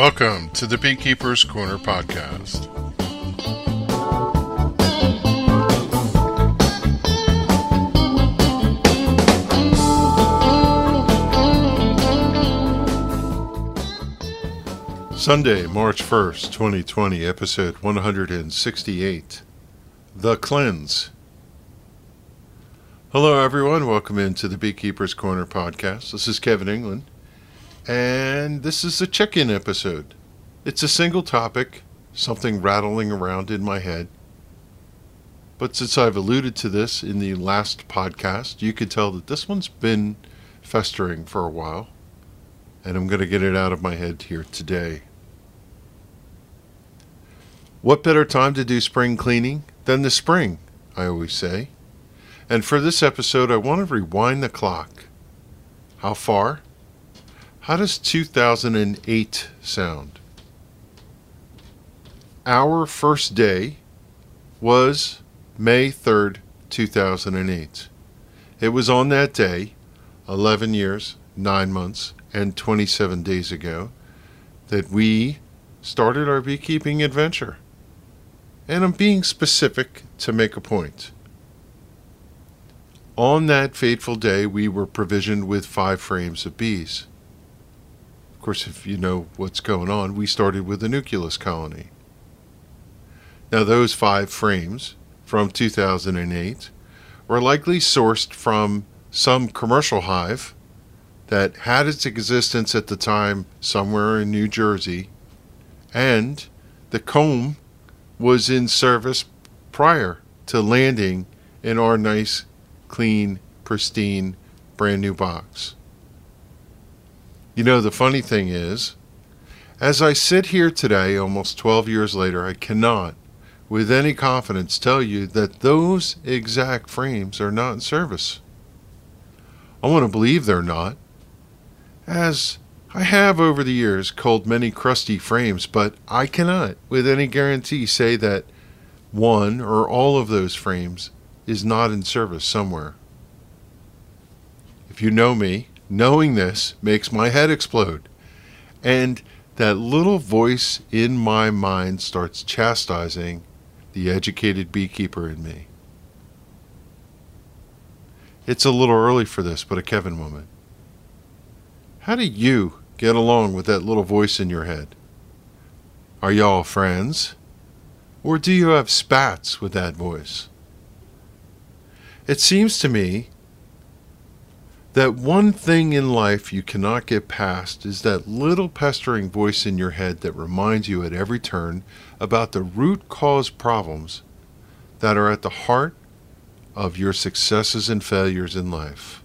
Welcome to the Beekeeper's Corner podcast. Sunday, March 1st, 2020, episode 168 The Cleanse. Hello, everyone. Welcome into the Beekeeper's Corner podcast. This is Kevin England, and this is a check in episode. It's a single topic, something rattling around in my head. But since I've alluded to this in the last podcast, you could tell that this one's been festering for a while, and I'm going to get it out of my head here today. What better time to do spring cleaning than the spring, I always say. And for this episode, I want to rewind the clock. How far? How does 2008 sound? Our first day was May 3rd, 2008. It was on that day, 11 years, 9 months, and 27 days ago, that we started our beekeeping adventure. And I'm being specific to make a point. On that fateful day, we were provisioned with five frames of bees. Of course, if you know what's going on, we started with a nucleus colony. Now, those five frames from 2008 were likely sourced from some commercial hive that had its existence at the time somewhere in New Jersey, and the comb was in service prior to landing in our nice clean, pristine, brand new box. You know, the funny thing is, as I sit here today, almost 12 years later, I cannot, with any confidence, tell you that those exact frames are not in service. I want to believe they're not, as I have over the years culled many crusty frames, but I cannot, with any guarantee, say that one or all of those frames is not in service somewhere. If you know me, knowing this makes my head explode. And that little voice in my mind starts chastising the educated beekeeper in me. It's a little early for this, but a Kevin moment. How do you get along with that little voice in your head? Are y'all friends? Or do you have spats with that voice? It seems to me that one thing in life you cannot get past is that little pestering voice in your head that reminds you at every turn about the root cause problems that are at the heart of your successes and failures in life.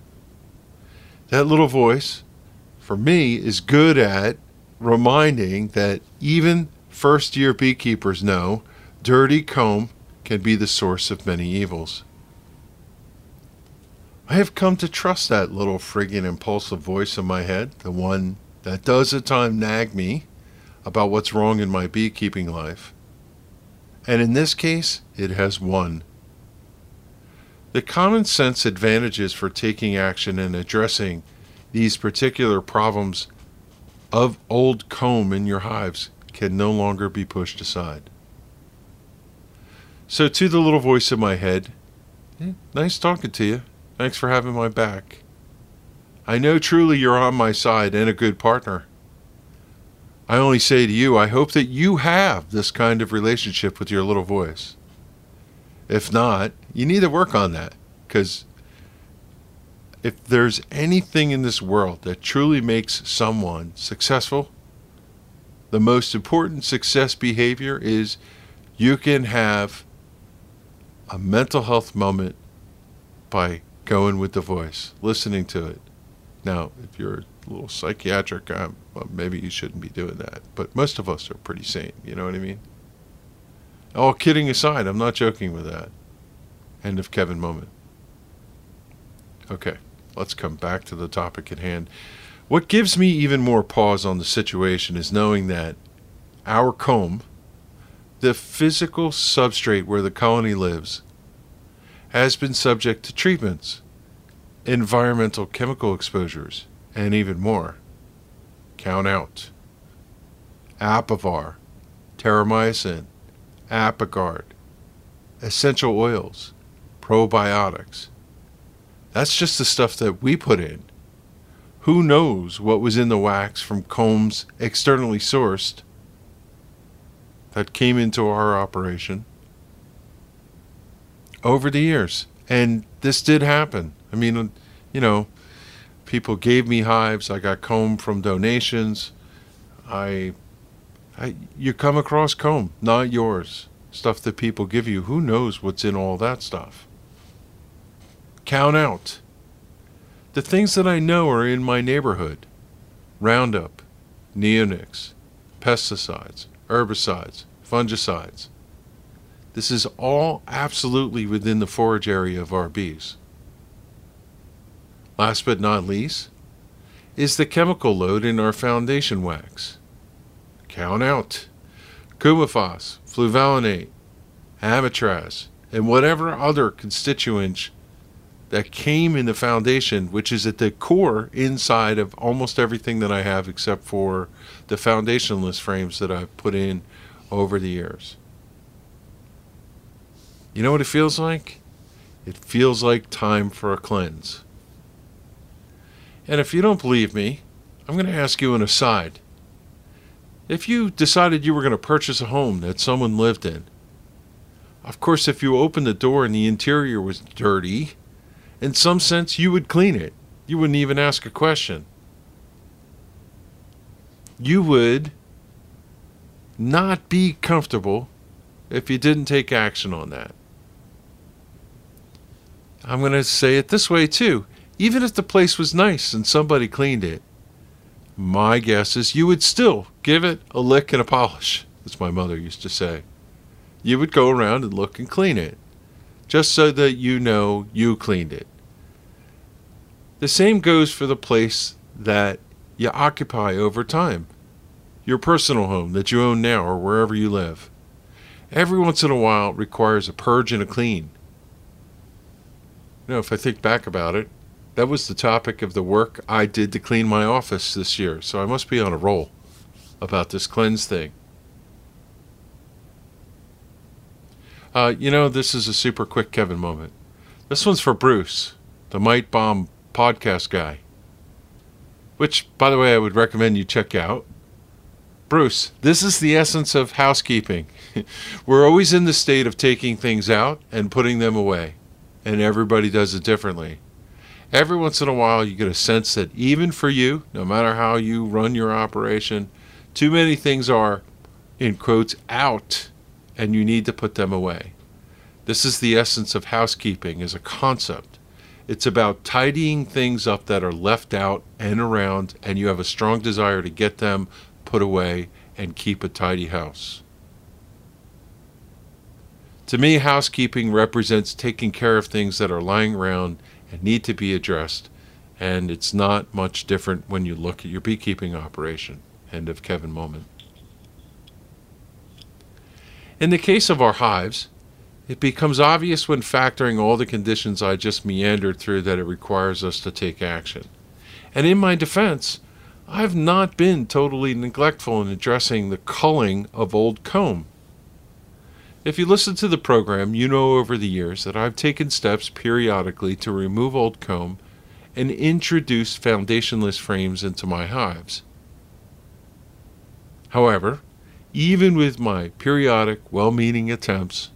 That little voice, for me, is good at reminding that even first year beekeepers know dirty comb can be the source of many evils. I have come to trust that little friggin' impulsive voice in my head, the one that does at times nag me about what's wrong in my beekeeping life. And in this case, it has won. The common sense advantages for taking action and addressing these particular problems of old comb in your hives can no longer be pushed aside. So, to the little voice in my head, eh, nice talking to you. Thanks for having my back. I know truly you're on my side and a good partner. I only say to you, I hope that you have this kind of relationship with your little voice. If not, you need to work on that because if there's anything in this world that truly makes someone successful, the most important success behavior is you can have a mental health moment by going with the voice, listening to it. Now, if you're a little psychiatric, um, well, maybe you shouldn't be doing that. But most of us are pretty sane. You know what I mean? All kidding aside, I'm not joking with that. End of Kevin moment. Okay, let's come back to the topic at hand. What gives me even more pause on the situation is knowing that our comb, the physical substrate where the colony lives, has been subject to treatments, environmental chemical exposures, and even more. Count out. Apivar, Terramycin, Apigard, essential oils, probiotics. That's just the stuff that we put in. Who knows what was in the wax from combs externally sourced that came into our operation over the years. And this did happen. I mean, you know, people gave me hives. I got comb from donations. I, I you come across comb, not yours. Stuff that people give you. Who knows what's in all that stuff? Count out. The things that I know are in my neighborhood Roundup, neonics, pesticides, herbicides, fungicides. This is all absolutely within the forage area of our bees. Last but not least is the chemical load in our foundation wax. Count out coumaphos, fluvalinate, amitraz, and whatever other constituents that came in the foundation, which is at the core inside of almost everything that I have except for the foundationless frames that I've put in over the years. You know what it feels like? It feels like time for a cleanse. And if you don't believe me, I'm going to ask you an aside. If you decided you were going to purchase a home that someone lived in, of course, if you opened the door and the interior was dirty, in some sense, you would clean it. You wouldn't even ask a question. You would not be comfortable if you didn't take action on that. I'm going to say it this way too. Even if the place was nice and somebody cleaned it, my guess is you would still give it a lick and a polish, as my mother used to say. You would go around and look and clean it, just so that you know you cleaned it. The same goes for the place that you occupy over time, your personal home that you own now or wherever you live. Every once in a while requires a purge and a clean. You know, if I think back about it, that was the topic of the work I did to clean my office this year, so I must be on a roll about this cleanse thing. Uh, you know, this is a super quick Kevin moment. This one's for Bruce, the Might Bomb podcast guy, which, by the way, I would recommend you check out. Bruce, this is the essence of housekeeping. We're always in the state of taking things out and putting them away, and everybody does it differently. Every once in a while, you get a sense that even for you, no matter how you run your operation, too many things are, in quotes, out, and you need to put them away. This is the essence of housekeeping as a concept. It's about tidying things up that are left out and around, and you have a strong desire to get them put away and keep a tidy house. To me, housekeeping represents taking care of things that are lying around and need to be addressed, and it's not much different when you look at your beekeeping operation. End of Kevin moment. In the case of our hives, it becomes obvious when factoring all the conditions I just meandered through that it requires us to take action. And in my defense, I've not been totally neglectful in addressing the culling of old comb. If you listen to the program, you know over the years that I've taken steps periodically to remove old comb and introduce foundationless frames into my hives. However, even with my periodic, well meaning attempts,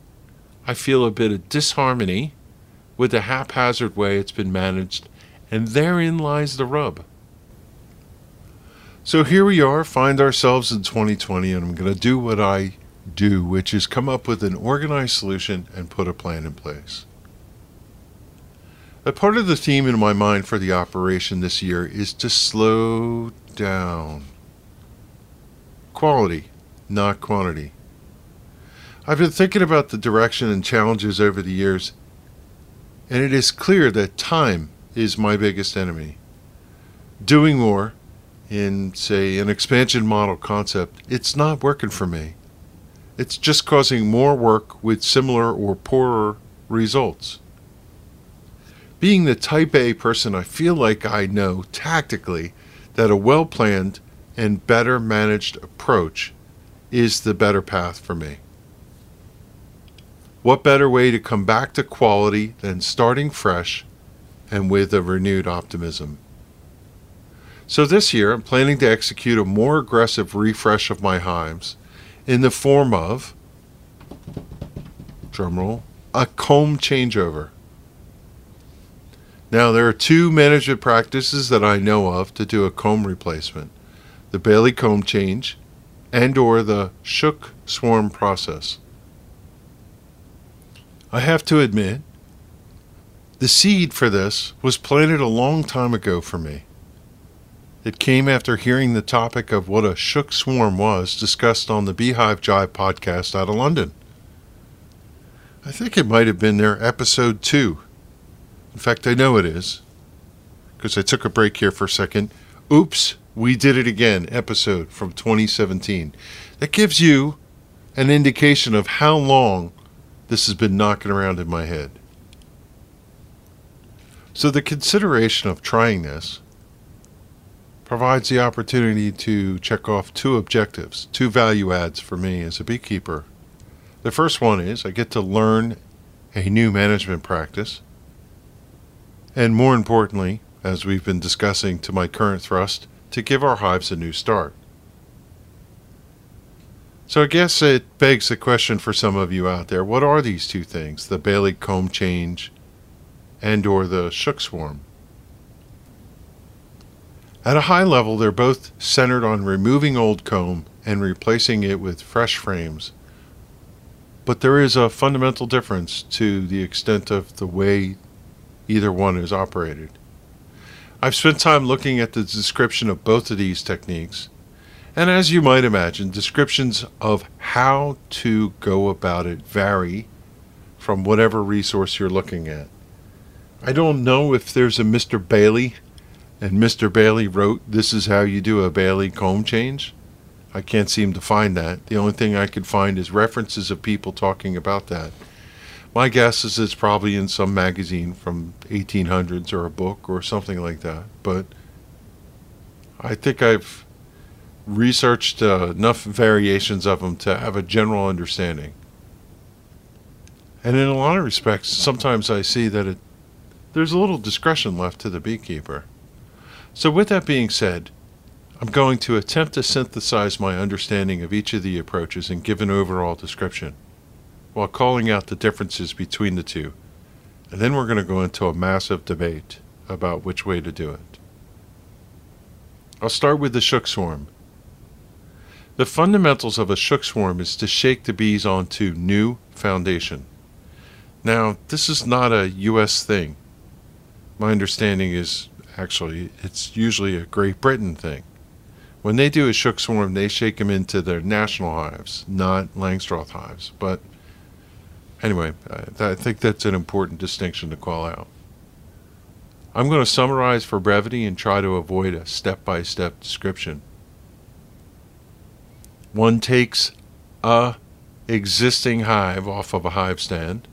I feel a bit of disharmony with the haphazard way it's been managed, and therein lies the rub. So here we are, find ourselves in 2020, and I'm going to do what I do, which is come up with an organized solution and put a plan in place. A part of the theme in my mind for the operation this year is to slow down. Quality, not quantity. I've been thinking about the direction and challenges over the years, and it is clear that time is my biggest enemy. Doing more in, say, an expansion model concept, it's not working for me. It's just causing more work with similar or poorer results. Being the type A person, I feel like I know tactically that a well planned and better managed approach is the better path for me. What better way to come back to quality than starting fresh and with a renewed optimism? So this year, I'm planning to execute a more aggressive refresh of my hives in the form of, drumroll, a comb changeover. Now, there are two management practices that I know of to do a comb replacement the Bailey comb change and or the shook swarm process. I have to admit, the seed for this was planted a long time ago for me. It came after hearing the topic of what a shook swarm was discussed on the Beehive Jive podcast out of London. I think it might have been their episode two. In fact, I know it is, because I took a break here for a second. Oops, we did it again, episode from 2017. That gives you an indication of how long this has been knocking around in my head. So, the consideration of trying this provides the opportunity to check off two objectives, two value adds for me as a beekeeper. The first one is I get to learn a new management practice. And more importantly, as we've been discussing to my current thrust, to give our hives a new start. So I guess it begs the question for some of you out there, what are these two things, the Bailey comb change and or the shook swarm? At a high level, they're both centered on removing old comb and replacing it with fresh frames. But there is a fundamental difference to the extent of the way either one is operated. I've spent time looking at the description of both of these techniques, and as you might imagine, descriptions of how to go about it vary from whatever resource you're looking at. I don't know if there's a Mr. Bailey and Mr. Bailey wrote, This is how you do a Bailey comb change. I can't seem to find that. The only thing I could find is references of people talking about that. My guess is it's probably in some magazine from 1800s or a book or something like that. But I think I've researched uh, enough variations of them to have a general understanding. And in a lot of respects, sometimes I see that it, there's a little discretion left to the beekeeper. So, with that being said, I'm going to attempt to synthesize my understanding of each of the approaches and give an overall description, while calling out the differences between the two. And then we're going to go into a massive debate about which way to do it. I'll start with the shook swarm. The fundamentals of a shook swarm is to shake the bees onto new foundation. Now, this is not a U.S. thing. My understanding is Actually, it's usually a Great Britain thing. When they do a shook swarm, they shake them into their national hives, not Langstroth hives. But anyway, I, I think that's an important distinction to call out. I'm going to summarize for brevity and try to avoid a step by step description. One takes a existing hive off of a hive stand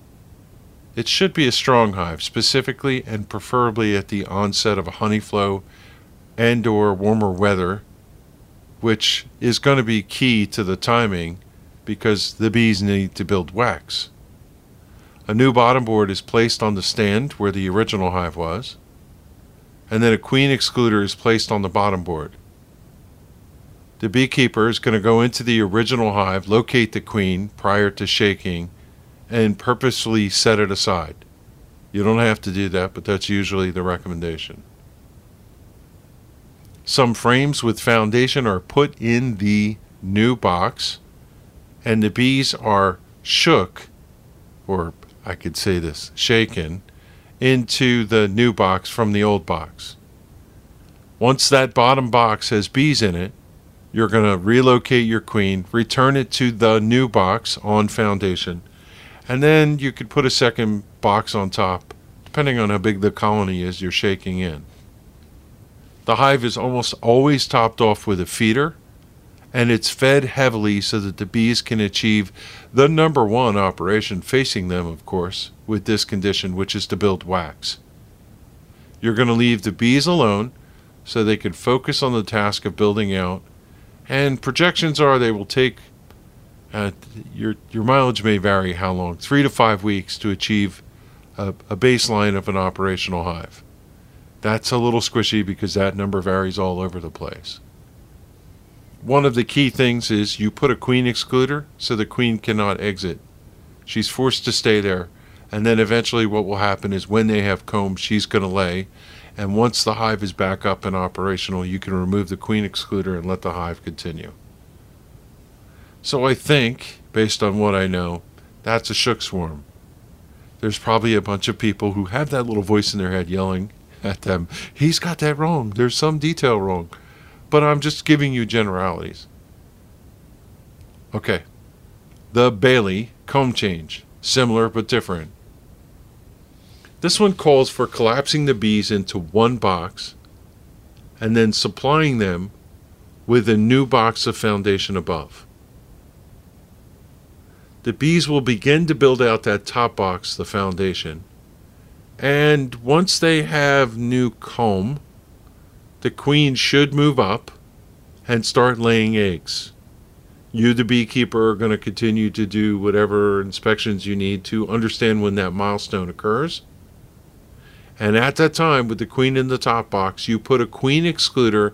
it should be a strong hive, specifically and preferably at the onset of a honey flow and or warmer weather, which is going to be key to the timing because the bees need to build wax. A new bottom board is placed on the stand where the original hive was, and then a queen excluder is placed on the bottom board. The beekeeper is going to go into the original hive, locate the queen prior to shaking, and purposely set it aside. You don't have to do that, but that's usually the recommendation. Some frames with foundation are put in the new box, and the bees are shook, or I could say this, shaken, into the new box from the old box. Once that bottom box has bees in it, you're going to relocate your queen, return it to the new box on foundation, and then you could put a second box on top, depending on how big the colony is you're shaking in. The hive is almost always topped off with a feeder, and it's fed heavily so that the bees can achieve the number one operation facing them, of course, with this condition, which is to build wax. You're going to leave the bees alone so they can focus on the task of building out And projections are they will take uh, your your mileage may vary how long, three to five weeks to achieve a, a baseline of an operational hive. That's a little squishy because that number varies all over the place. One of the key things is you put a queen excluder so the queen cannot exit. She's forced to stay there. And then eventually, what will happen is when they have comb, she's going to lay. And once the hive is back up and operational, you can remove the queen excluder and let the hive continue. So I think, based on what I know, that's a shook swarm. There's probably a bunch of people who have that little voice in their head yelling at them, he's got that wrong. There's some detail wrong. But I'm just giving you generalities. Okay. The Bailey comb change. Similar but different. This one calls for collapsing the bees into one box and then supplying them with a new box of foundation above. The bees will begin to build out that top box, the foundation. And once they have new comb, the queen should move up and start laying eggs. You, the beekeeper, are going to continue to do whatever inspections you need to understand when that milestone occurs. And at that time, with the queen in the top box, you put a queen excluder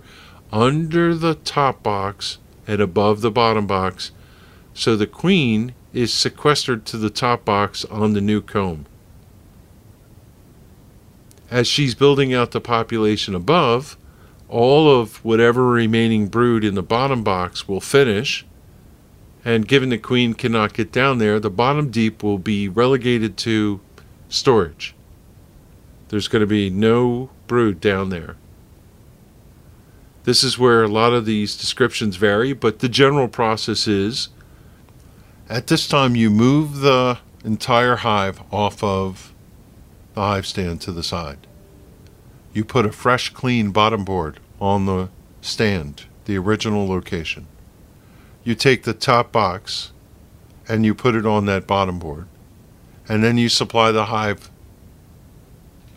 under the top box and above the bottom box so the queen is sequestered to the top box on the new comb. As she's building out the population above, all of whatever remaining brood in the bottom box will finish. And given the queen cannot get down there, the bottom deep will be relegated to storage. There's going to be no brood down there. This is where a lot of these descriptions vary, but the general process is at this time you move the entire hive off of the hive stand to the side. You put a fresh, clean bottom board on the stand, the original location. You take the top box and you put it on that bottom board. And then you supply the hive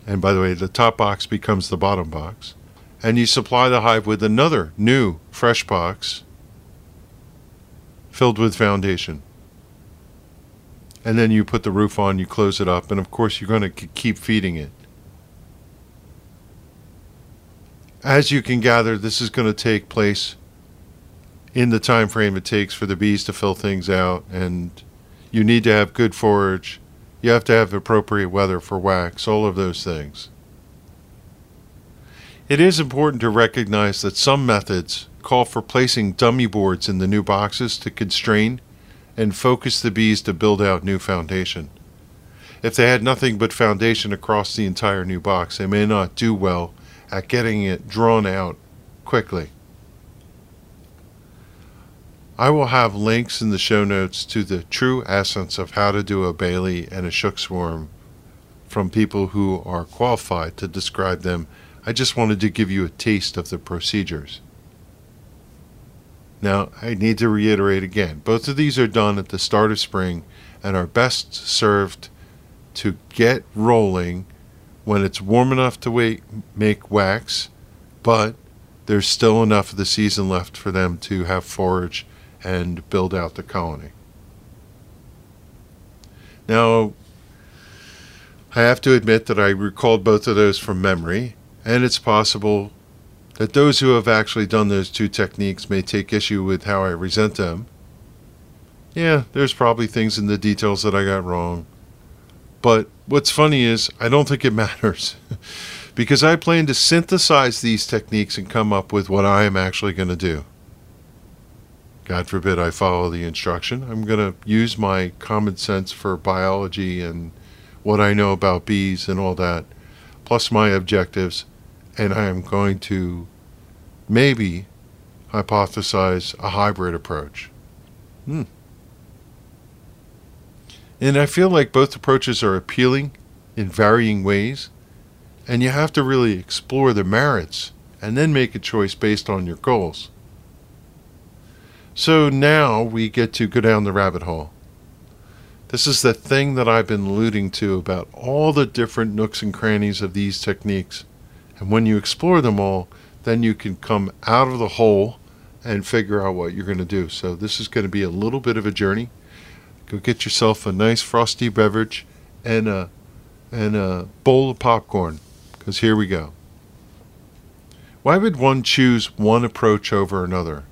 and by the way, the top box becomes the bottom box. And you supply the hive with another new fresh box filled with foundation. And then you put the roof on, you close it up, and of course you're going to keep feeding it. As you can gather, this is going to take place in the time frame it takes for the bees to fill things out, and you need to have good forage you have to have appropriate weather for wax, all of those things. It is important to recognize that some methods call for placing dummy boards in the new boxes to constrain and focus the bees to build out new foundation. If they had nothing but foundation across the entire new box, they may not do well at getting it drawn out quickly. I will have links in the show notes to the true essence of how to do a Bailey and a Shook Swarm from people who are qualified to describe them. I just wanted to give you a taste of the procedures. Now, I need to reiterate again both of these are done at the start of spring and are best served to get rolling when it's warm enough to wait, make wax, but there's still enough of the season left for them to have forage and build out the colony. Now, I have to admit that I recalled both of those from memory, and it's possible that those who have actually done those two techniques may take issue with how I resent them. Yeah, there's probably things in the details that I got wrong. But what's funny is, I don't think it matters. because I plan to synthesize these techniques and come up with what I am actually going to do. God forbid I follow the instruction. I'm going to use my common sense for biology and what I know about bees and all that, plus my objectives, and I am going to maybe hypothesize a hybrid approach. Hmm. And I feel like both approaches are appealing in varying ways, and you have to really explore the merits and then make a choice based on your goals. So now we get to go down the rabbit hole. This is the thing that I've been alluding to about all the different nooks and crannies of these techniques. And when you explore them all, then you can come out of the hole and figure out what you're going to do. So this is going to be a little bit of a journey. Go get yourself a nice frosty beverage and a and a bowl of popcorn because here we go. Why would one choose one approach over another?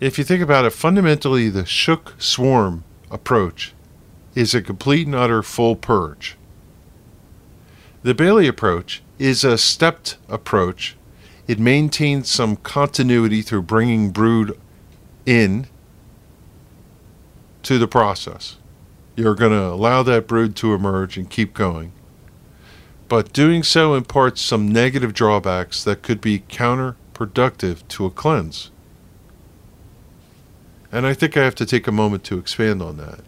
If you think about it, fundamentally the shook swarm approach is a complete and utter full purge. The Bailey approach is a stepped approach. It maintains some continuity through bringing brood in to the process. You're going to allow that brood to emerge and keep going. But doing so imparts some negative drawbacks that could be counterproductive to a cleanse. And I think I have to take a moment to expand on that.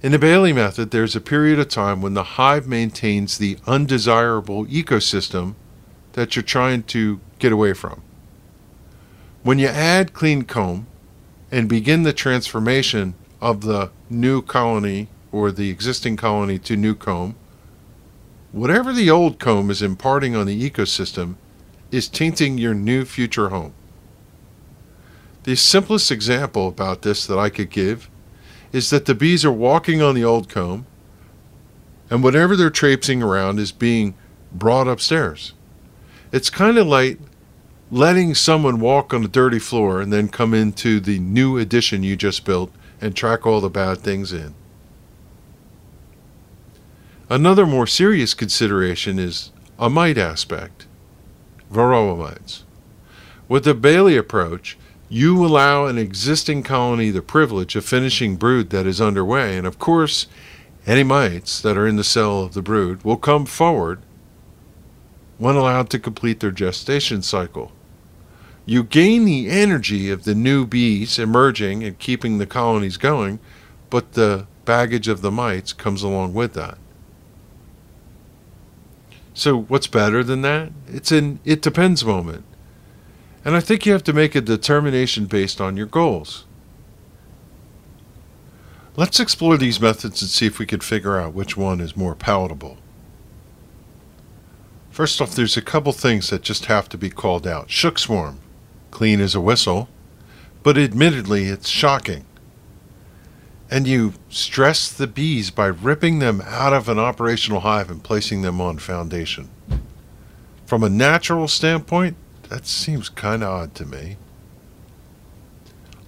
In the Bailey method, there's a period of time when the hive maintains the undesirable ecosystem that you're trying to get away from. When you add clean comb and begin the transformation of the new colony or the existing colony to new comb, whatever the old comb is imparting on the ecosystem is tainting your new future home. The simplest example about this that I could give is that the bees are walking on the old comb, and whatever they're traipsing around is being brought upstairs. It's kind of like letting someone walk on a dirty floor and then come into the new addition you just built and track all the bad things in. Another more serious consideration is a mite aspect, varroa mites. With the Bailey approach, you allow an existing colony the privilege of finishing brood that is underway, and of course, any mites that are in the cell of the brood will come forward when allowed to complete their gestation cycle. You gain the energy of the new bees emerging and keeping the colonies going, but the baggage of the mites comes along with that. So, what's better than that? It's an it depends moment. And I think you have to make a determination based on your goals. Let's explore these methods and see if we can figure out which one is more palatable. First off, there's a couple things that just have to be called out. Shook swarm, clean as a whistle, but admittedly it's shocking. And you stress the bees by ripping them out of an operational hive and placing them on foundation. From a natural standpoint, that seems kind of odd to me.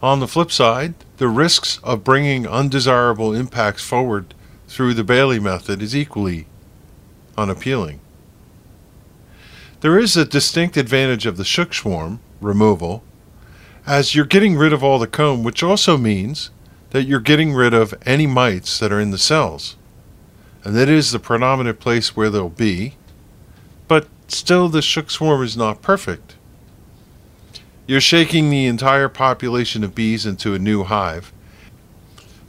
On the flip side, the risks of bringing undesirable impacts forward through the Bailey method is equally unappealing. There is a distinct advantage of the shook swarm removal, as you're getting rid of all the comb, which also means that you're getting rid of any mites that are in the cells. And that is the predominant place where they'll be, still the shook swarm is not perfect. You're shaking the entire population of bees into a new hive,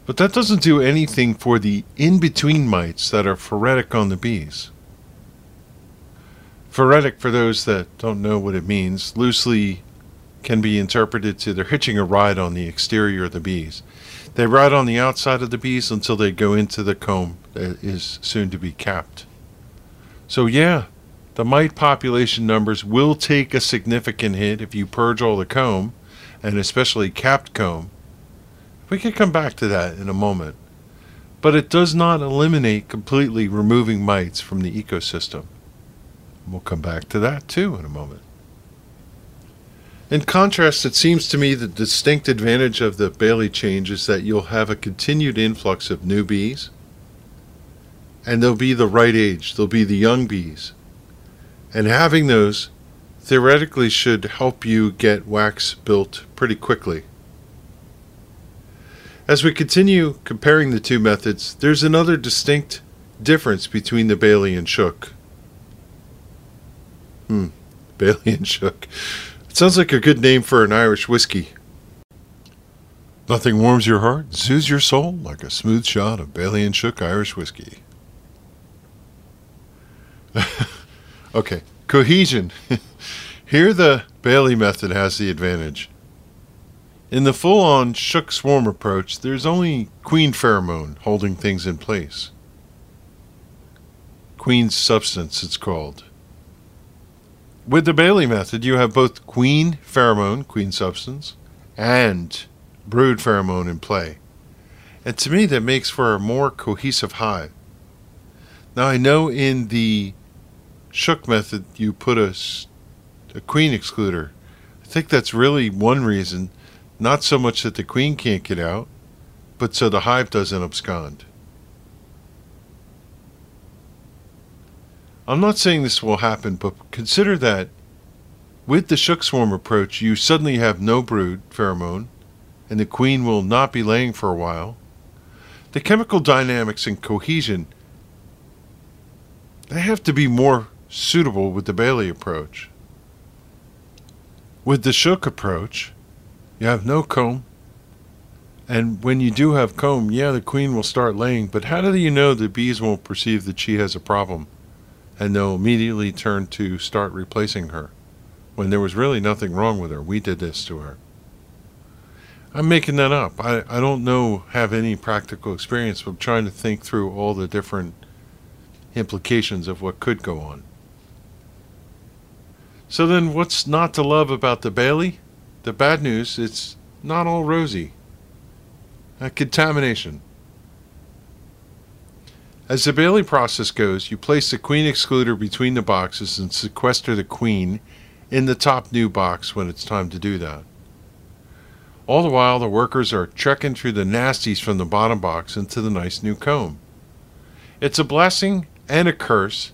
but that doesn't do anything for the in between mites that are phoretic on the bees. Phoretic, for those that don't know what it means, loosely can be interpreted to they're hitching a ride on the exterior of the bees. They ride on the outside of the bees until they go into the comb that is soon to be capped. So, yeah, the mite population numbers will take a significant hit if you purge all the comb, and especially capped comb. We can come back to that in a moment. But it does not eliminate completely removing mites from the ecosystem. We'll come back to that too in a moment. In contrast, it seems to me the distinct advantage of the Bailey change is that you'll have a continued influx of new bees, and they'll be the right age. They'll be the young bees. And having those theoretically should help you get wax built pretty quickly. As we continue comparing the two methods, there's another distinct difference between the Bailey and Shook. Hmm, Bailey and Shook. It sounds like a good name for an Irish whiskey. Nothing warms your heart, soothes your soul like a smooth shot of Bailey and Shook Irish whiskey. okay, cohesion. Here the Bailey method has the advantage. In the full on shook swarm approach, there's only queen pheromone holding things in place. Queen's substance, it's called. With the Bailey method, you have both queen pheromone, queen substance, and brood pheromone in play. And to me, that makes for a more cohesive hive. Now, I know in the Shook method, you put a, a queen excluder. I think that's really one reason, not so much that the queen can't get out, but so the hive doesn't abscond. I'm not saying this will happen, but consider that with the shook swarm approach, you suddenly have no brood pheromone, and the queen will not be laying for a while. The chemical dynamics and cohesion they have to be more suitable with the Bailey approach. With the Shook approach, you have no comb. And when you do have comb, yeah, the queen will start laying, but how do you know the bees won't perceive that she has a problem and they'll immediately turn to start replacing her when there was really nothing wrong with her? We did this to her. I'm making that up. I, I don't know, have any practical experience, but I'm trying to think through all the different implications of what could go on. So then, what's not to love about the Bailey? The bad news, it's not all rosy. A contamination. As the Bailey process goes, you place the queen excluder between the boxes and sequester the queen in the top new box when it's time to do that. All the while, the workers are checking through the nasties from the bottom box into the nice new comb. It's a blessing and a curse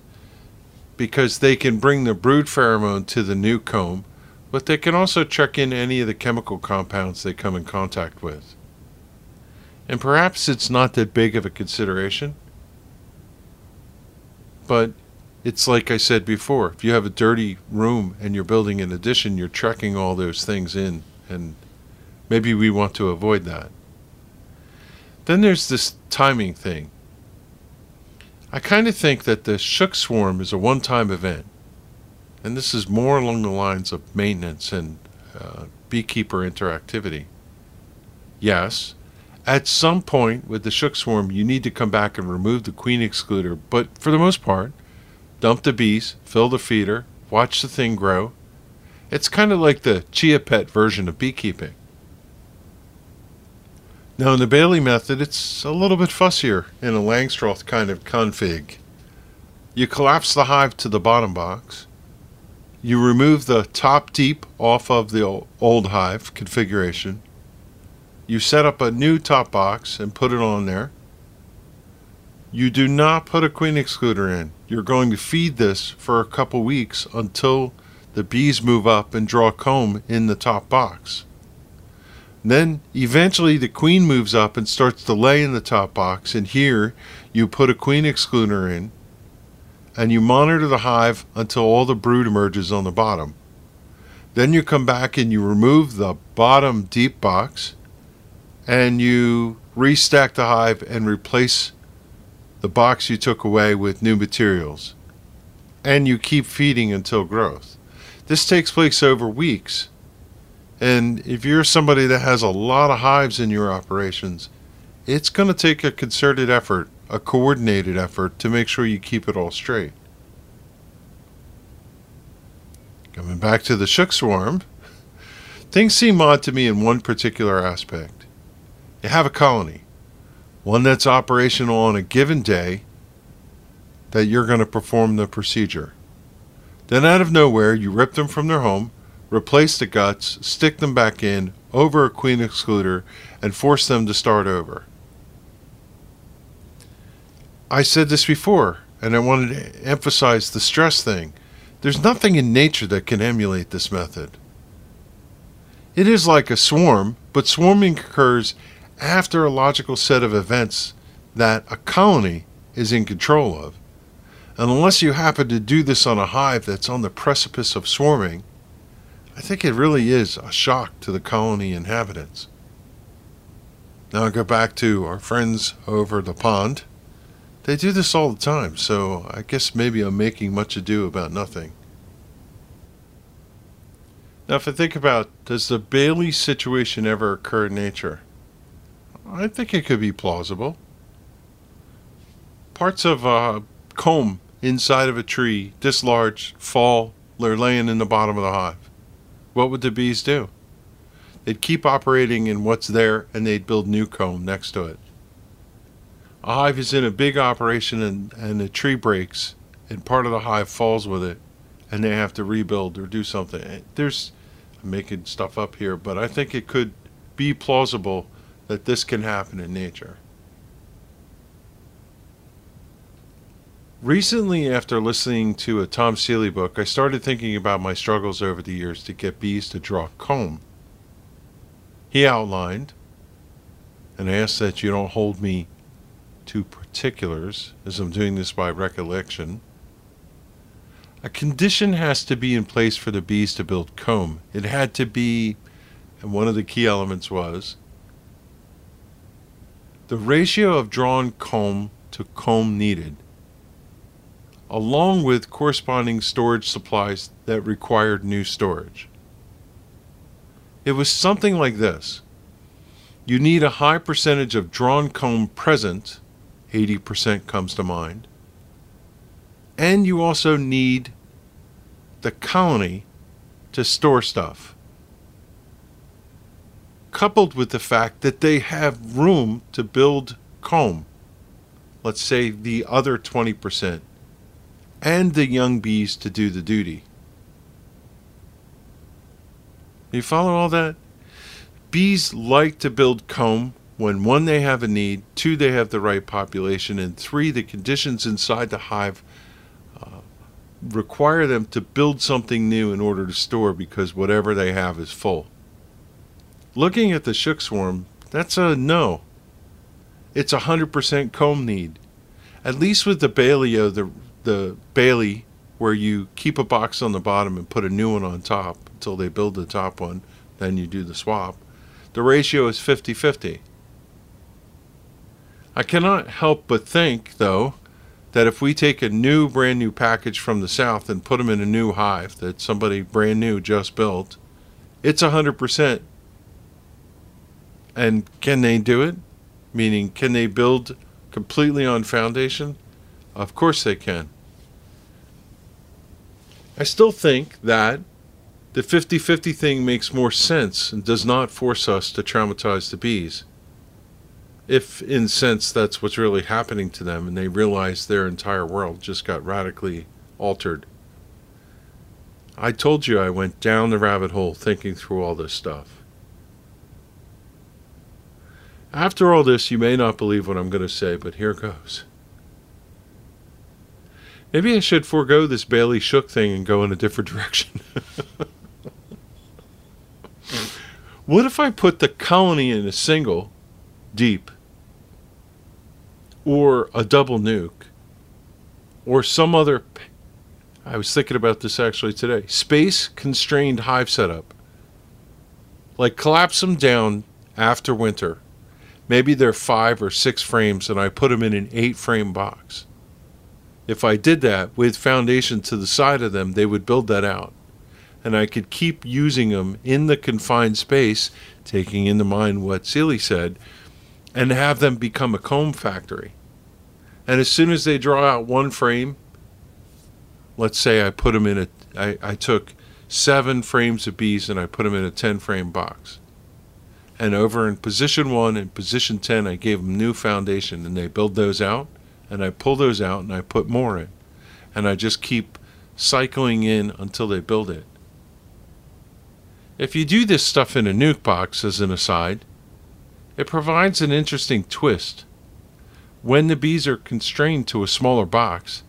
because they can bring the brood pheromone to the new comb, but they can also check in any of the chemical compounds they come in contact with. And perhaps it's not that big of a consideration, but it's like I said before if you have a dirty room and you're building an addition, you're checking all those things in, and maybe we want to avoid that. Then there's this timing thing. I kind of think that the Shook Swarm is a one time event, and this is more along the lines of maintenance and uh, beekeeper interactivity. Yes, at some point with the Shook Swarm, you need to come back and remove the queen excluder, but for the most part, dump the bees, fill the feeder, watch the thing grow. It's kind of like the Chia Pet version of beekeeping. Now, in the Bailey method, it's a little bit fussier in a Langstroth kind of config. You collapse the hive to the bottom box. You remove the top deep off of the old hive configuration. You set up a new top box and put it on there. You do not put a queen excluder in. You're going to feed this for a couple weeks until the bees move up and draw comb in the top box. Then eventually the queen moves up and starts to lay in the top box, and here you put a queen excluder in, and you monitor the hive until all the brood emerges on the bottom. Then you come back and you remove the bottom deep box, and you restack the hive and replace the box you took away with new materials. And you keep feeding until growth. This takes place over weeks and if you're somebody that has a lot of hives in your operations, it's going to take a concerted effort, a coordinated effort to make sure you keep it all straight. Coming back to the shook swarm, things seem odd to me in one particular aspect. You have a colony, one that's operational on a given day that you're going to perform the procedure. Then, out of nowhere, you rip them from their home replace the guts, stick them back in over a queen excluder, and force them to start over. I said this before, and I wanted to emphasize the stress thing. There's nothing in nature that can emulate this method. It is like a swarm, but swarming occurs after a logical set of events that a colony is in control of. And unless you happen to do this on a hive that's on the precipice of swarming, I think it really is a shock to the colony inhabitants. Now I go back to our friends over the pond. They do this all the time, so I guess maybe I'm making much ado about nothing. Now, if I think about does the Bailey situation ever occur in nature? I think it could be plausible. Parts of a comb inside of a tree, this large, fall they're laying in the bottom of the hive. What would the bees do? They'd keep operating in what's there and they'd build new comb next to it. A hive is in a big operation and, and a tree breaks and part of the hive falls with it and they have to rebuild or do something. There's, I'm making stuff up here, but I think it could be plausible that this can happen in nature. Recently, after listening to a Tom Seeley book, I started thinking about my struggles over the years to get bees to draw comb. He outlined, and I ask that you don't hold me to particulars, as I'm doing this by recollection. A condition has to be in place for the bees to build comb. It had to be, and one of the key elements was, the ratio of drawn comb to comb needed, along with corresponding storage supplies that required new storage. It was something like this. You need a high percentage of drawn comb present, 80% comes to mind, and you also need the colony to store stuff coupled with the fact that they have room to build comb, let's say the other 20%, and the young bees to do the duty. You follow all that? Bees like to build comb when one, they have a need, two, they have the right population, and three, the conditions inside the hive uh, require them to build something new in order to store because whatever they have is full. Looking at the shook swarm, that's a no. It's a hundred percent comb need. At least with the Bailio, the the Bailey, where you keep a box on the bottom and put a new one on top until they build the top one, then you do the swap. The ratio is 50 50. I cannot help but think, though, that if we take a new, brand new package from the South and put them in a new hive that somebody brand new just built, it's 100% and can they do it? Meaning, can they build completely on foundation? Of course they can. I still think that the 50 50 thing makes more sense and does not force us to traumatize the bees. If, in sense, that's what's really happening to them and they realize their entire world just got radically altered. I told you I went down the rabbit hole thinking through all this stuff. After all this, you may not believe what I'm going to say, but here goes. Maybe I should forego this Bailey Shook thing and go in a different direction. what if I put the colony in a single, deep, or a double nuc, or some other. I was thinking about this actually today. Space constrained hive setup. Like collapse them down after winter Maybe they're five or six frames and I put them in an eight frame box. If I did that with foundation to the side of them, they would build that out. And I could keep using them in the confined space, taking into mind what Seeley said, and have them become a comb factory. And as soon as they draw out one frame, let's say I put them in a, I, I took seven frames of bees and I put them in a 10 frame box and over in position one and position 10 i gave them new foundation and they build those out and i pull those out and i put more in. And i just keep cycling in until they build it. If you do this stuff in a nuc box as an aside it provides an interesting twist. When the bees are constrained to a smaller box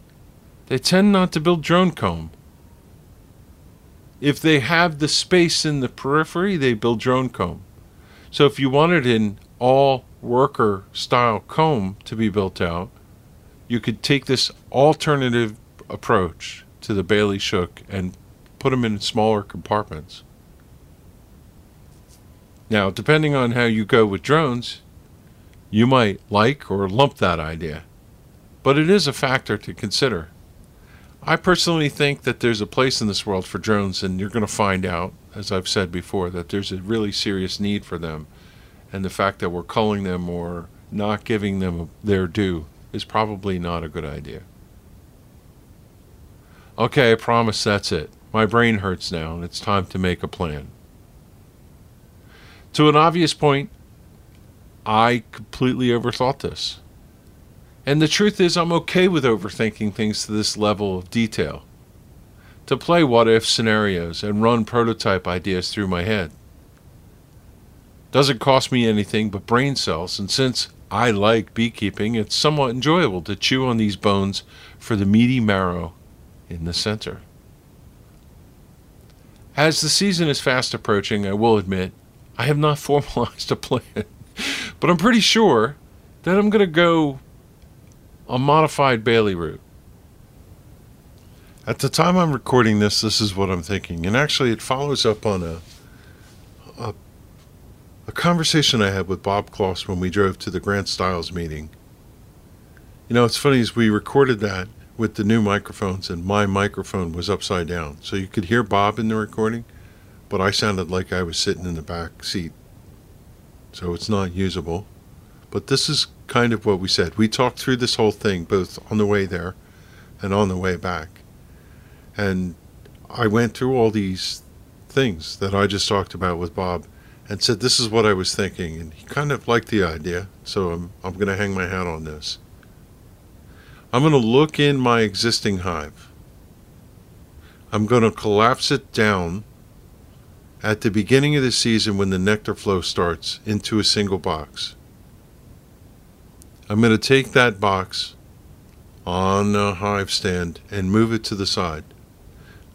they tend not to build drone comb. If they have the space in the periphery they build drone comb. So if you wanted an all worker style comb to be built out, you could take this alternative approach to the Bailey Shook and put them in smaller compartments. Now, depending on how you go with drones, you might like or lump that idea, but it is a factor to consider. I personally think that there's a place in this world for drones, and you're going to find out, as I've said before, that there's a really serious need for them. And the fact that we're culling them or not giving them their due is probably not a good idea. Okay, I promise that's it. My brain hurts now, and it's time to make a plan. To an obvious point, I completely overthought this. And the truth is, I'm okay with overthinking things to this level of detail. To play what if scenarios and run prototype ideas through my head. Doesn't cost me anything but brain cells, and since I like beekeeping, it's somewhat enjoyable to chew on these bones for the meaty marrow in the center. As the season is fast approaching, I will admit, I have not formalized a plan, but I'm pretty sure that I'm going to go a modified Bailey route. At the time I'm recording this, this is what I'm thinking, and actually, it follows up on a a conversation I had with Bob Kloss when we drove to the Grant Stiles meeting. You know, it's funny as we recorded that with the new microphones, and my microphone was upside down. So you could hear Bob in the recording, but I sounded like I was sitting in the back seat. So it's not usable. But this is kind of what we said. We talked through this whole thing both on the way there and on the way back. And I went through all these things that I just talked about with Bob and said, This is what I was thinking. And he kind of liked the idea. So I'm, I'm going to hang my hat on this. I'm going to look in my existing hive. I'm going to collapse it down at the beginning of the season when the nectar flow starts into a single box. I'm going to take that box on a hive stand and move it to the side.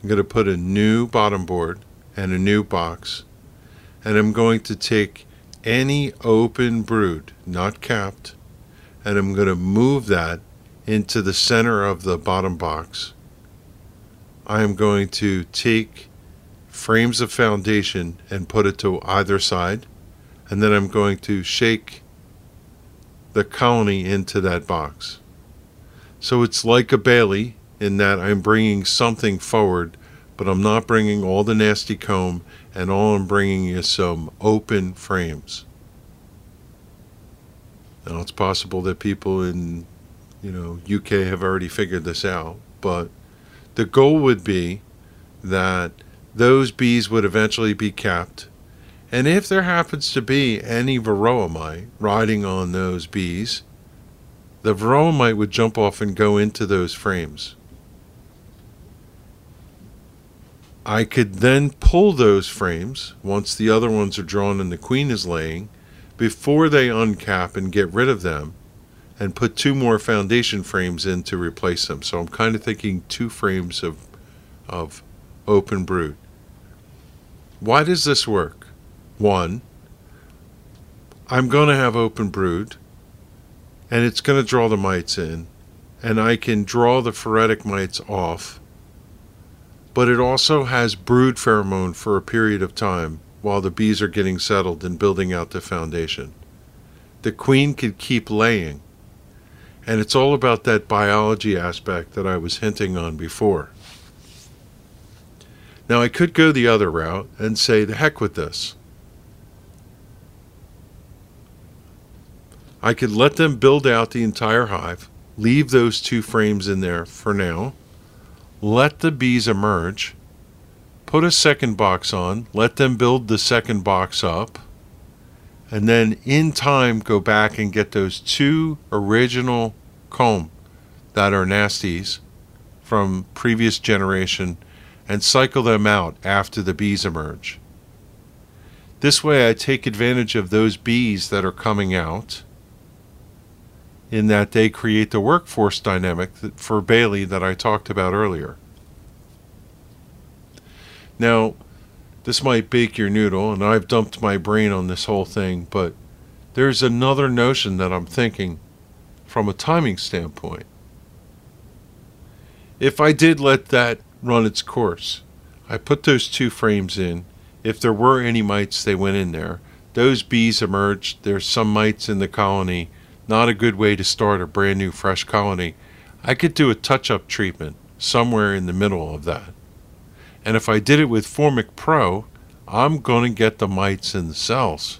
I'm going to put a new bottom board and a new box, and I'm going to take any open brood, not capped, and I'm going to move that into the center of the bottom box. I am going to take frames of foundation and put it to either side, and then I'm going to shake the colony into that box. So it's like a Bailey in that I'm bringing something forward, but I'm not bringing all the nasty comb, and all I'm bringing is some open frames. Now it's possible that people in you know, UK have already figured this out, but the goal would be that those bees would eventually be capped. And if there happens to be any varroa mite riding on those bees, the varroa mite would jump off and go into those frames. I could then pull those frames once the other ones are drawn and the queen is laying before they uncap and get rid of them and put two more foundation frames in to replace them. So I'm kind of thinking two frames of, of open brood. Why does this work? One, I'm going to have open brood and it's going to draw the mites in and I can draw the phoretic mites off. But it also has brood pheromone for a period of time while the bees are getting settled and building out the foundation. The queen could keep laying and it's all about that biology aspect that I was hinting on before. Now, I could go the other route and say, the heck with this. I could let them build out the entire hive, leave those two frames in there for now, let the bees emerge, put a second box on, let them build the second box up, and then in time go back and get those two original comb that are nasties from previous generation and cycle them out after the bees emerge. This way I take advantage of those bees that are coming out in that they create the workforce dynamic for Bailey that I talked about earlier. Now, this might bake your noodle, and I've dumped my brain on this whole thing, but there's another notion that I'm thinking from a timing standpoint. If I did let that run its course, I put those two frames in. If there were any mites, they went in there. Those bees emerged. There's some mites in the colony. Not a good way to start a brand new, fresh colony. I could do a touch up treatment somewhere in the middle of that. And if I did it with Formic Pro, I'm going to get the mites in the cells.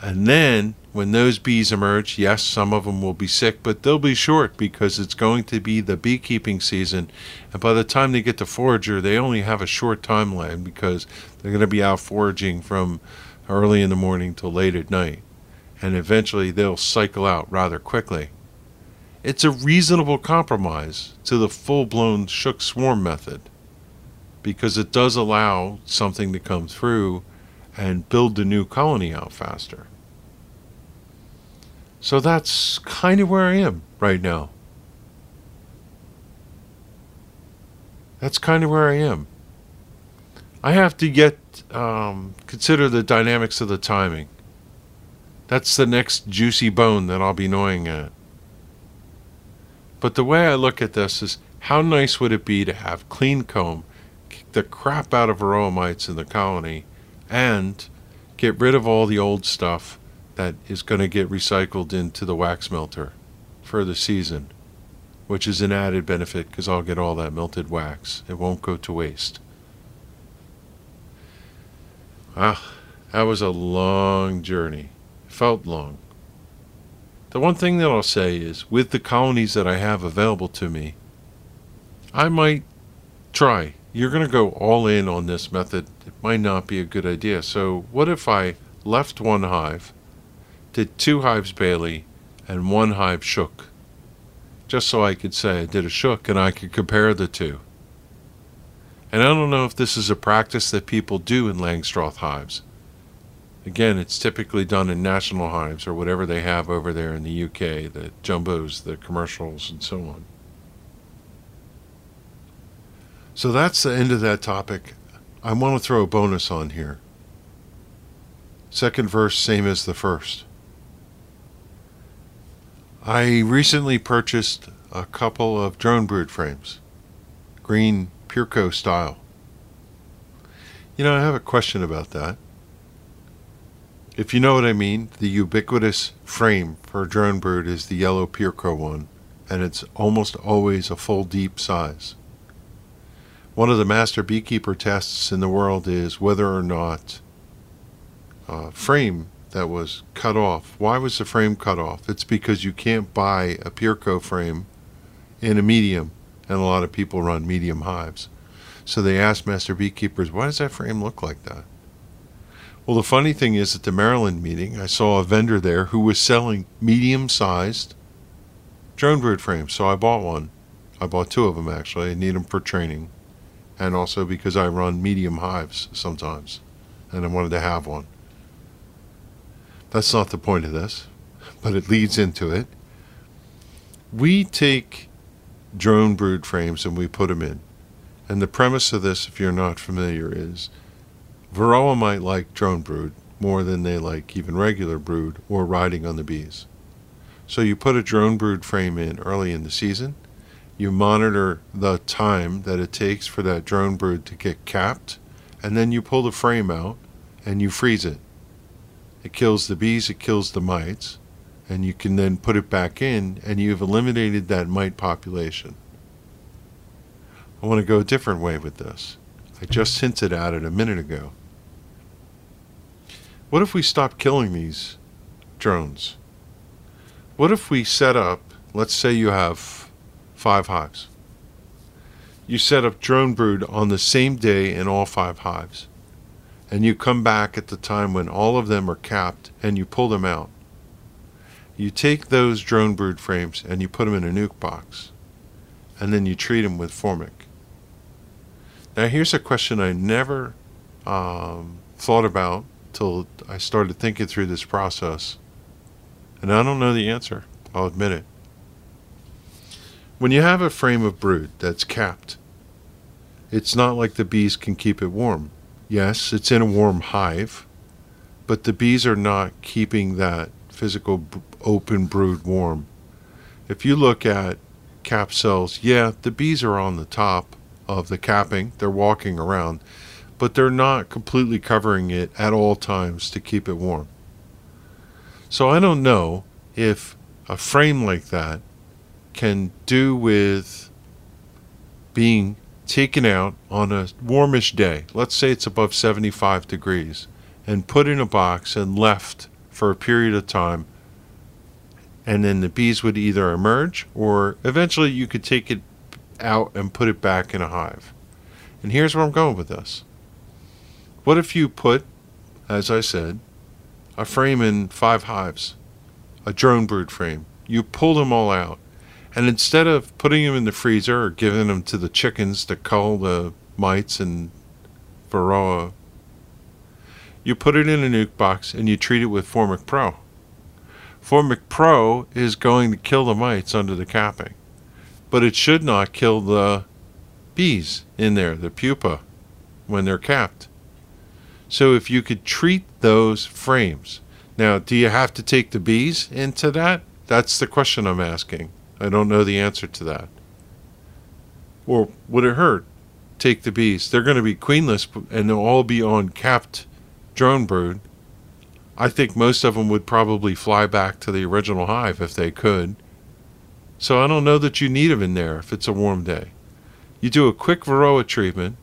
And then when those bees emerge, yes, some of them will be sick, but they'll be short because it's going to be the beekeeping season. And by the time they get to forager, they only have a short timeline because they're going to be out foraging from early in the morning till late at night. And eventually they'll cycle out rather quickly. It's a reasonable compromise to the full blown shook swarm method because it does allow something to come through and build the new colony out faster. So that's kind of where I am right now. That's kind of where I am. I have to get um, consider the dynamics of the timing. That's the next juicy bone that I'll be gnawing at. But the way I look at this is how nice would it be to have clean comb, kick the crap out of mites in the colony, and get rid of all the old stuff that is going to get recycled into the wax melter for the season, which is an added benefit because I'll get all that melted wax. It won't go to waste. Ah, that was a long journey. Felt long. The one thing that I'll say is with the colonies that I have available to me, I might try. You're going to go all in on this method. It might not be a good idea. So, what if I left one hive? did two hives Bailey and one hive Shook, just so I could say I did a Shook and I could compare the two. And I don't know if this is a practice that people do in Langstroth hives. Again, it's typically done in national hives or whatever they have over there in the UK, the jumbos, the commercials, and so on. So that's the end of that topic. I want to throw a bonus on here. Second verse, same as the first. I recently purchased a couple of drone brood frames, green Pierco style. You know, I have a question about that. If you know what I mean, the ubiquitous frame for a drone brood is the yellow Pierco one, and it's almost always a full deep size. One of the master beekeeper tests in the world is whether or not uh, frame that was cut off. Why was the frame cut off? It's because you can't buy a Pierco frame in a medium, and a lot of people run medium hives. So they asked master beekeepers, why does that frame look like that? Well, the funny thing is, at the Maryland meeting, I saw a vendor there who was selling medium sized drone brood frames. So I bought one. I bought two of them actually. I need them for training and also because I run medium hives sometimes and I wanted to have one. That's not the point of this, but it leads into it. We take drone brood frames and we put them in. And the premise of this, if you're not familiar, is Varroa might like drone brood more than they like even regular brood or riding on the bees. So you put a drone brood frame in early in the season. You monitor the time that it takes for that drone brood to get capped, and then you pull the frame out and you freeze it. It kills the bees, it kills the mites, and you can then put it back in and you've eliminated that mite population. I want to go a different way with this. I just hinted at it a minute ago. What if we stop killing these drones? What if we set up, let's say you have five hives. You set up drone brood on the same day in all five hives and you come back at the time when all of them are capped and you pull them out. You take those drone brood frames and you put them in a nuc box, and then you treat them with Formic. Now, here's a question I never um, thought about I started thinking through this process, and I don't know the answer. I'll admit it. When you have a frame of brood that's capped, it's not like the bees can keep it warm Yes, it's in a warm hive, but the bees are not keeping that physical open brood warm. If you look at cap cells, yeah, the bees are on the top of the capping, they're walking around, but they're not completely covering it at all times to keep it warm. So I don't know if a frame like that can do with being taken out on a warmish day, let's say it's above 75 degrees, and put in a box and left for a period of time. And then the bees would either emerge or eventually you could take it out and put it back in a hive. And here's where I'm going with this. What if you put, as I said, a frame in five hives, a drone brood frame? You pull them all out. And instead of putting them in the freezer or giving them to the chickens to cull the mites and varroa, you put it in a nuc box and you treat it with Formic Pro. Formic Pro is going to kill the mites under the capping, but it should not kill the bees in there, the pupa, when they're capped. So if you could treat those frames, now do you have to take the bees into that? That's the question I'm asking. I don't know the answer to that. Or would it hurt? Take the bees. They're going to be queenless and they'll all be on capped drone brood. I think most of them would probably fly back to the original hive if they could. So I don't know that you need them in there if it's a warm day. You do a quick Varroa treatment,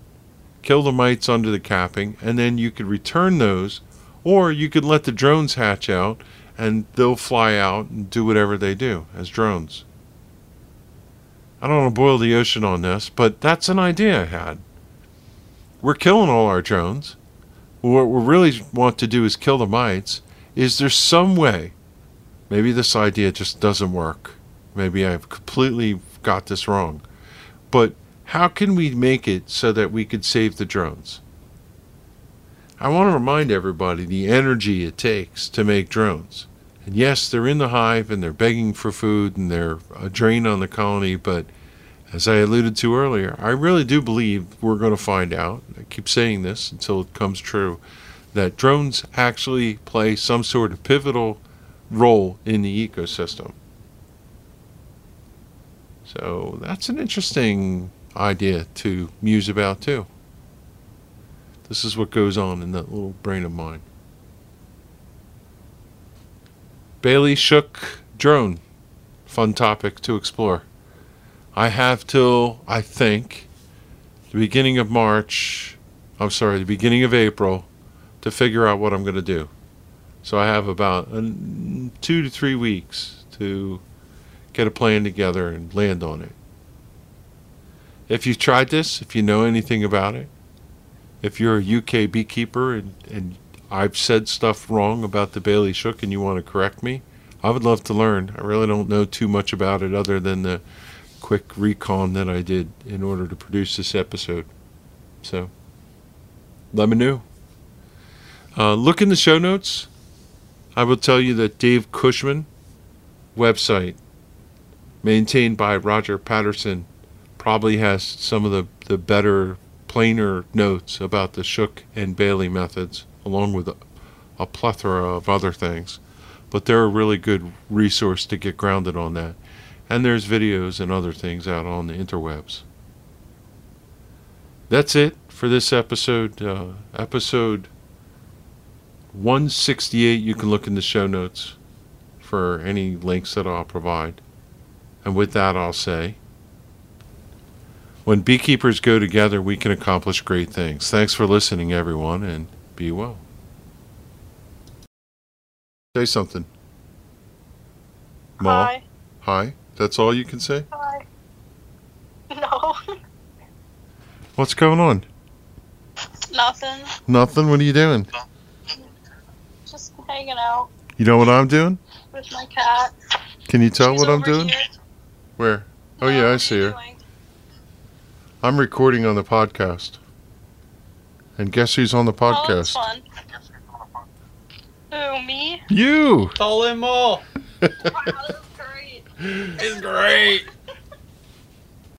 kill the mites under the capping, and then you could return those, or you could let the drones hatch out and they'll fly out and do whatever they do as drones. I don't want to boil the ocean on this, but that's an idea I had. We're killing all our drones. What we really want to do is kill the mites. Is there some way? Maybe this idea just doesn't work. Maybe I've completely got this wrong. But how can we make it so that we could save the drones? I want to remind everybody the energy it takes to make drones. And yes, they're in the hive and they're begging for food and they're a drain on the colony, but as I alluded to earlier, I really do believe we're going to find out. I keep saying this until it comes true that drones actually play some sort of pivotal role in the ecosystem. So that's an interesting idea to muse about too. This is what goes on in that little brain of mine. Bailey Shook drone. Fun topic to explore. I have till, I think, the beginning of March, I'm sorry, the beginning of April to figure out what I'm going to do. So I have about uh, two to three weeks to get a plan together and land on it. If you've tried this, if you know anything about it, if you're a UK beekeeper and, and I've said stuff wrong about the Bailey Shook and you want to correct me, I would love to learn. I really don't know too much about it other than the quick recon that I did in order to produce this episode. So, let me know. Uh, look in the show notes. I will tell you that Dave Cushman website, maintained by Roger Patterson, probably has some of the, the better, plainer notes about the Shook and Bailey methods, along with a, a plethora of other things. But they're a really good resource to get grounded on that. And there's videos and other things out on the interwebs. That's it for this episode. Uh, episode 168. You can look in the show notes for any links that I'll provide. And with that, I'll say when beekeepers go together, we can accomplish great things. Thanks for listening, everyone, and be well. Say something. Ma. Hi. Hi. That's all you can say? Hi. No. What's going on? Nothing. Nothing. What are you doing? Just hanging out You know what I'm doing? with my cat. Can you tell She's what I'm doing? here. Where? Oh No, yeah, I see her. doing? I'm recording on the podcast. And guess who's on the Oh, that's podcast? fun. Who, me? You. Call him all. Wow, that's great. It's great.